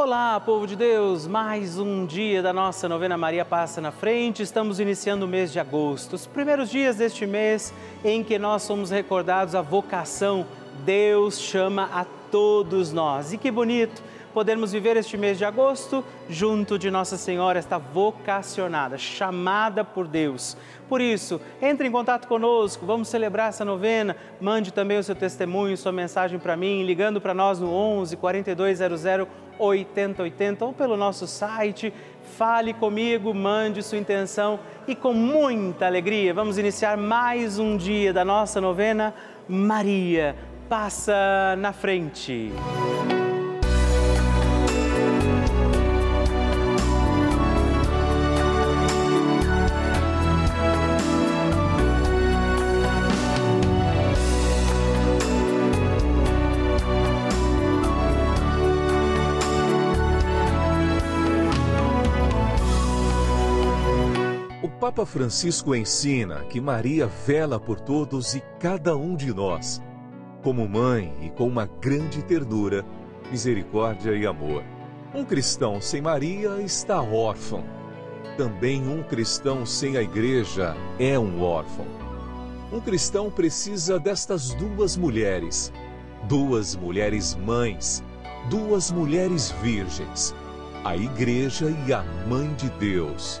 Olá, povo de Deus! Mais um dia da nossa novena Maria Passa na Frente. Estamos iniciando o mês de agosto, os primeiros dias deste mês em que nós somos recordados a vocação. Deus chama a todos nós. E que bonito! podermos viver este mês de agosto junto de Nossa Senhora, esta vocacionada, chamada por Deus. Por isso, entre em contato conosco, vamos celebrar essa novena. Mande também o seu testemunho, sua mensagem para mim, ligando para nós no 11 4200 8080 ou pelo nosso site. Fale comigo, mande sua intenção e com muita alegria vamos iniciar mais um dia da nossa novena. Maria passa na frente. Papa Francisco ensina que Maria vela por todos e cada um de nós, como mãe e com uma grande ternura, misericórdia e amor. Um cristão sem Maria está órfão. Também um cristão sem a igreja é um órfão. Um cristão precisa destas duas mulheres, duas mulheres mães, duas mulheres virgens, a igreja e a mãe de Deus.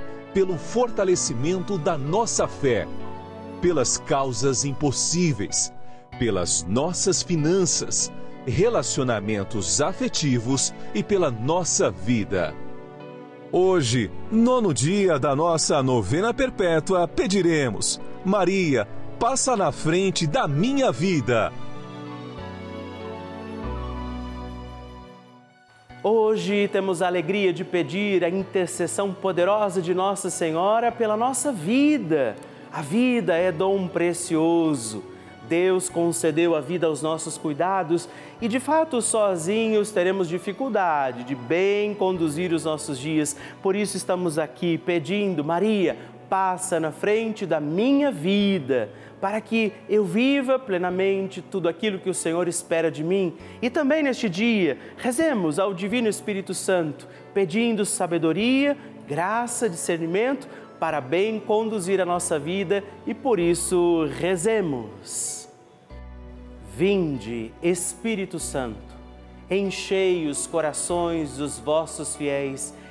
pelo fortalecimento da nossa fé, pelas causas impossíveis, pelas nossas finanças, relacionamentos afetivos e pela nossa vida. Hoje, nono dia da nossa novena perpétua, pediremos: Maria, passa na frente da minha vida. Hoje temos a alegria de pedir a intercessão poderosa de Nossa Senhora pela nossa vida. A vida é dom precioso. Deus concedeu a vida aos nossos cuidados e, de fato, sozinhos teremos dificuldade de bem conduzir os nossos dias. Por isso, estamos aqui pedindo, Maria, passa na frente da minha vida para que eu viva plenamente tudo aquilo que o Senhor espera de mim. E também neste dia, rezemos ao Divino Espírito Santo, pedindo sabedoria, graça, discernimento para bem conduzir a nossa vida e por isso rezemos. Vinde, Espírito Santo, enchei os corações dos vossos fiéis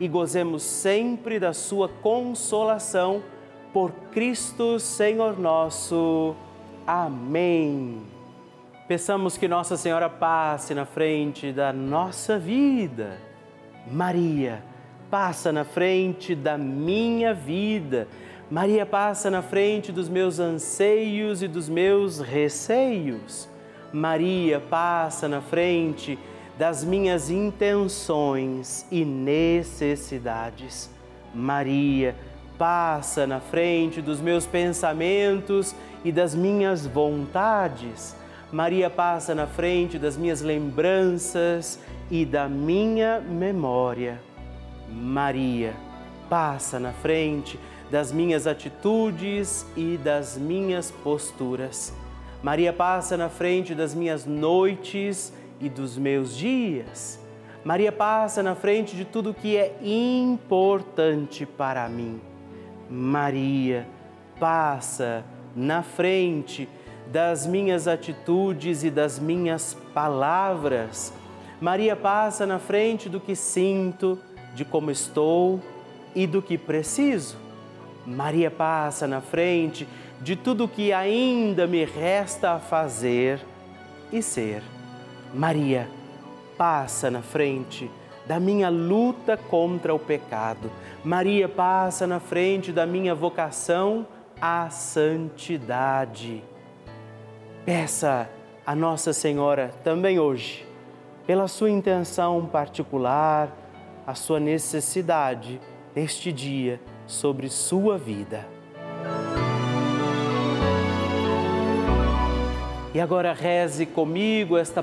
e gozemos sempre da sua consolação por Cristo Senhor nosso. Amém. Peçamos que Nossa Senhora passe na frente da nossa vida. Maria, passa na frente da minha vida. Maria passa na frente dos meus anseios e dos meus receios. Maria passa na frente das minhas intenções e necessidades. Maria passa na frente dos meus pensamentos e das minhas vontades. Maria passa na frente das minhas lembranças e da minha memória. Maria passa na frente das minhas atitudes e das minhas posturas. Maria passa na frente das minhas noites e dos meus dias. Maria passa na frente de tudo que é importante para mim. Maria passa na frente das minhas atitudes e das minhas palavras. Maria passa na frente do que sinto, de como estou e do que preciso. Maria passa na frente de tudo que ainda me resta a fazer e ser. Maria passa na frente da minha luta contra o pecado. Maria passa na frente da minha vocação à santidade. Peça a Nossa Senhora também hoje, pela sua intenção particular, a sua necessidade neste dia sobre sua vida. E agora reze comigo esta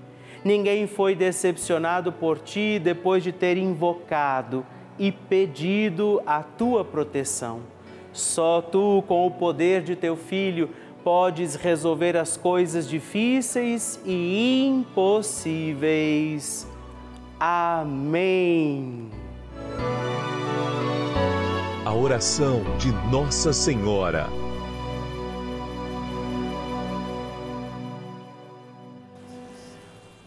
Ninguém foi decepcionado por ti depois de ter invocado e pedido a tua proteção. Só tu, com o poder de teu filho, podes resolver as coisas difíceis e impossíveis. Amém. A oração de Nossa Senhora.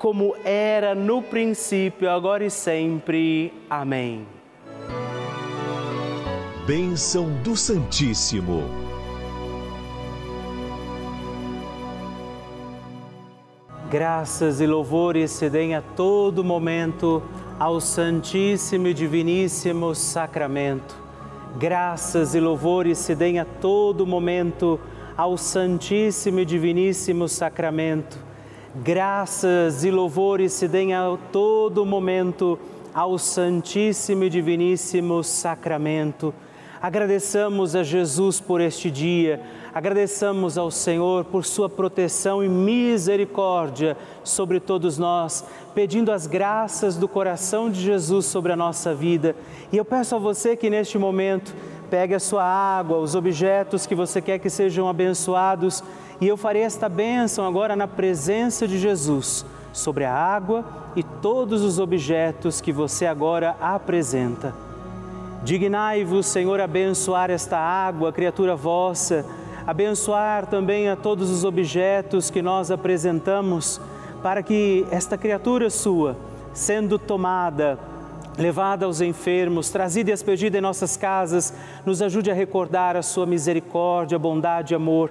como era no princípio, agora e sempre. Amém. Bênção do Santíssimo. Graças e louvores se deem a todo momento ao Santíssimo e Diviníssimo Sacramento. Graças e louvores se deem a todo momento ao Santíssimo e Diviníssimo Sacramento graças e louvores se deem a todo momento ao Santíssimo e Diviníssimo Sacramento. Agradeçamos a Jesus por este dia, agradeçamos ao Senhor por sua proteção e misericórdia sobre todos nós, pedindo as graças do coração de Jesus sobre a nossa vida. E eu peço a você que neste momento pegue a sua água, os objetos que você quer que sejam abençoados e eu farei esta bênção agora na presença de Jesus sobre a água e todos os objetos que você agora apresenta. Dignai-vos, Senhor, abençoar esta água, criatura vossa, abençoar também a todos os objetos que nós apresentamos, para que esta criatura sua, sendo tomada, levada aos enfermos, trazida e aspergida em nossas casas, nos ajude a recordar a sua misericórdia, bondade e amor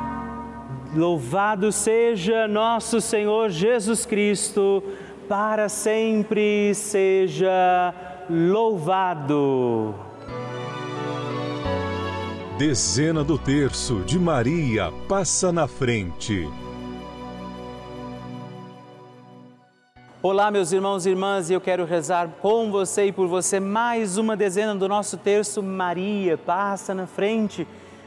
Louvado seja nosso Senhor Jesus Cristo, para sempre seja louvado. Dezena do terço de Maria passa na frente. Olá, meus irmãos e irmãs, e eu quero rezar com você e por você mais uma dezena do nosso terço Maria passa na frente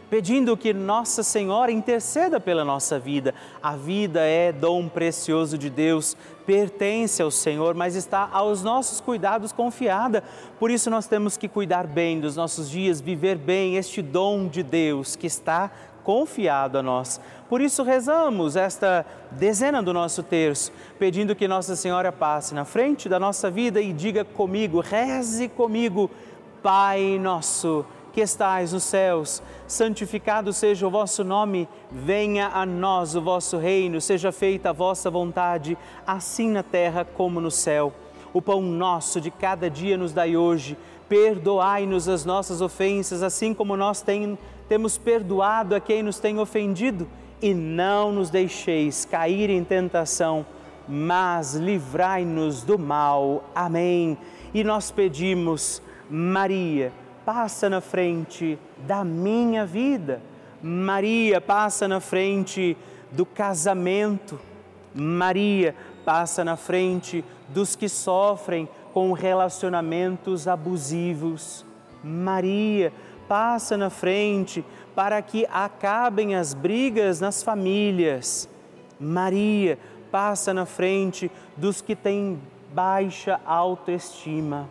pedindo que Nossa Senhora interceda pela nossa vida. A vida é dom precioso de Deus, pertence ao Senhor, mas está aos nossos cuidados confiada. Por isso nós temos que cuidar bem dos nossos dias, viver bem este dom de Deus que está confiado a nós. Por isso rezamos esta dezena do nosso terço, pedindo que Nossa Senhora passe na frente da nossa vida e diga comigo, reze comigo, Pai nosso que estais nos céus, santificado seja o vosso nome, venha a nós o vosso reino, seja feita a vossa vontade, assim na terra como no céu. O pão nosso de cada dia nos dai hoje, perdoai-nos as nossas ofensas, assim como nós tem, temos perdoado a quem nos tem ofendido, e não nos deixeis cair em tentação, mas livrai-nos do mal. Amém. E nós pedimos, Maria, passa na frente da minha vida. Maria passa na frente do casamento. Maria passa na frente dos que sofrem com relacionamentos abusivos. Maria passa na frente para que acabem as brigas nas famílias. Maria passa na frente dos que têm baixa autoestima.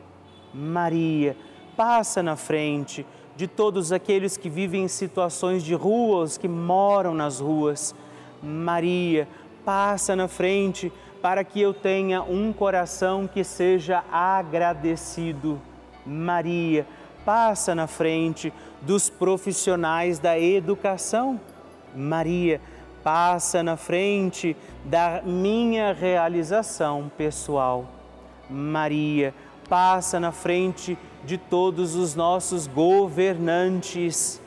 Maria passa na frente de todos aqueles que vivem em situações de ruas, que moram nas ruas. Maria, passa na frente para que eu tenha um coração que seja agradecido. Maria, passa na frente dos profissionais da educação. Maria, passa na frente da minha realização pessoal. Maria, passa na frente de todos os nossos governantes.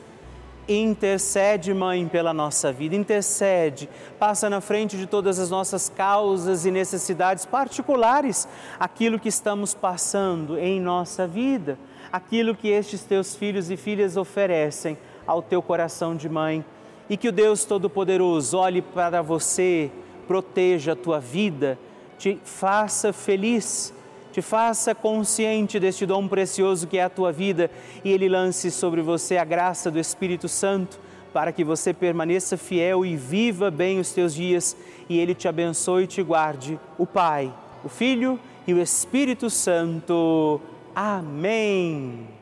Intercede, Mãe, pela nossa vida, intercede, passa na frente de todas as nossas causas e necessidades particulares, aquilo que estamos passando em nossa vida, aquilo que estes teus filhos e filhas oferecem ao teu coração de mãe. E que o Deus Todo-Poderoso olhe para você, proteja a tua vida, te faça feliz te faça consciente deste dom precioso que é a tua vida e ele lance sobre você a graça do Espírito Santo para que você permaneça fiel e viva bem os teus dias e ele te abençoe e te guarde, o Pai, o Filho e o Espírito Santo. Amém.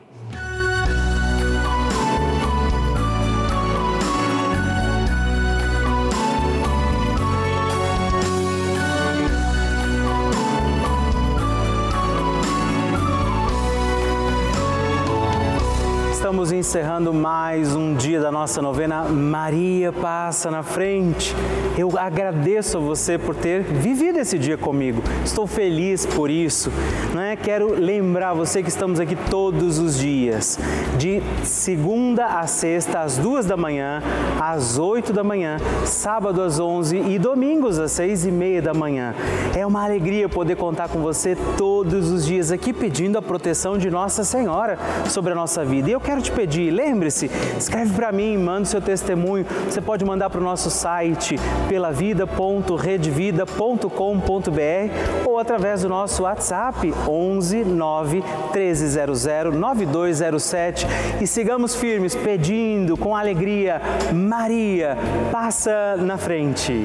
Encerrando mais um dia da nossa novena Maria Passa na Frente. Eu agradeço a você por ter vivido esse dia comigo. Estou feliz por isso. Não é? Quero lembrar você que estamos aqui todos os dias, de segunda a sexta, às duas da manhã, às oito da manhã, sábado às onze e domingos às seis e meia da manhã. É uma alegria poder contar com você todos os dias aqui pedindo a proteção de Nossa Senhora sobre a nossa vida. E eu quero te pedir, lembre-se, escreve para mim, manda o seu testemunho. Você pode mandar para o nosso site pelavida.redvida.com.br ou através do nosso WhatsApp 11 9 1300 9207 e sigamos firmes pedindo com alegria, Maria, passa na frente.